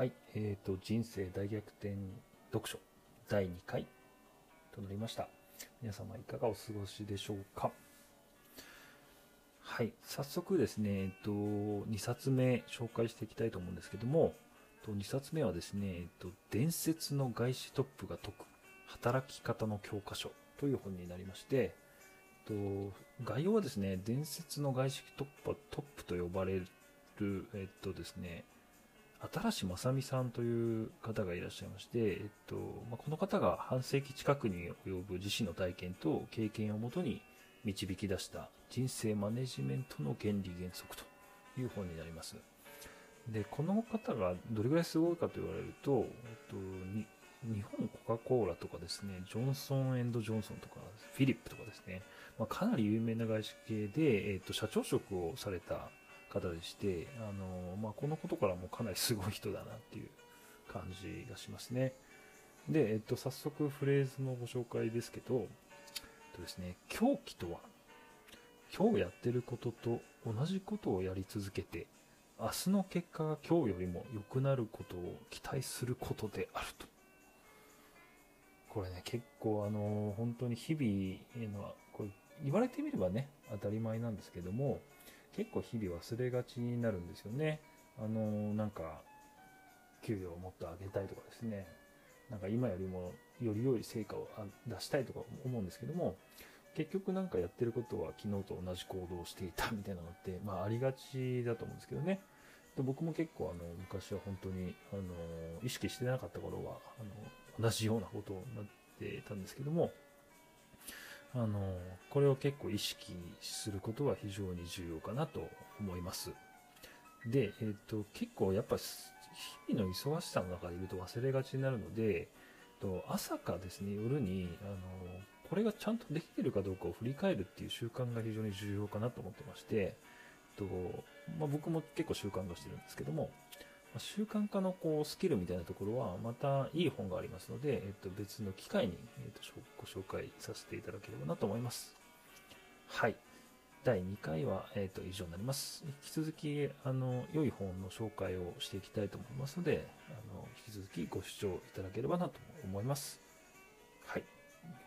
はい、えーと、人生大逆転読書第2回となりました。皆様いかがお過ごしでしょうか？はい、早速ですね、えっと、2冊目紹介していきたいと思うんですけども、2冊目はですね、えっと、伝説の外資トップが説く働き方の教科書という本になりまして、と概要はですね、伝説の外資トップトップと呼ばれる、えっとですね、新し正美さんという方がいらっしゃいまして、えっとまあ、この方が半世紀近くに及ぶ自身の体験と経験をもとに導き出した人生マネジメントの原理原則という本になります。で、この方がどれぐらいすごいかと言われると、えっと、に日本コカ・コーラとかですね、ジョンソンジョンソンとか、フィリップとかですね、まあ、かなり有名な外資系で、えっと、社長職をされた方でして、あのまあ、このことからもかなりすごい人だなっていう感じがしますね。で、えっと、早速フレーズのご紹介ですけど、えっとですね、狂気とは、今日やってることと同じことをやり続けて、明日の結果が今日よりも良くなることを期待することであると。これね、結構あの、本当に日々の、これ言われてみればね、当たり前なんですけども、結構日々忘れがちになるんですよね。あのなんか、給料をもっと上げたいとかですね、なんか今よりもより良い成果を出したいとか思うんですけども、結局なんかやってることは昨日と同じ行動をしていたみたいなのって、まあありがちだと思うんですけどね。で僕も結構あの昔は本当にあの意識してなかった頃はあの同じようなことになってたんですけども、あの、これを結構意識することは非常に重要かなと思います。で、えっ、ー、と、結構やっぱ日々の忙しさの中でいると忘れがちになるので、と朝かですね、夜に、あの、これがちゃんとできてるかどうかを振り返るっていう習慣が非常に重要かなと思ってまして、とまあ、僕も結構習慣化してるんですけども、習慣化のこうスキルみたいなところはまたいい本がありますので、えっと、別の機会に、えっと、ご紹介させていただければなと思います。はい。第2回は、えっと、以上になります。引き続き、あの、良い本の紹介をしていきたいと思いますので、あの、引き続きご視聴いただければなと思います。はい。よ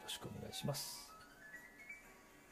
ろしくお願いします。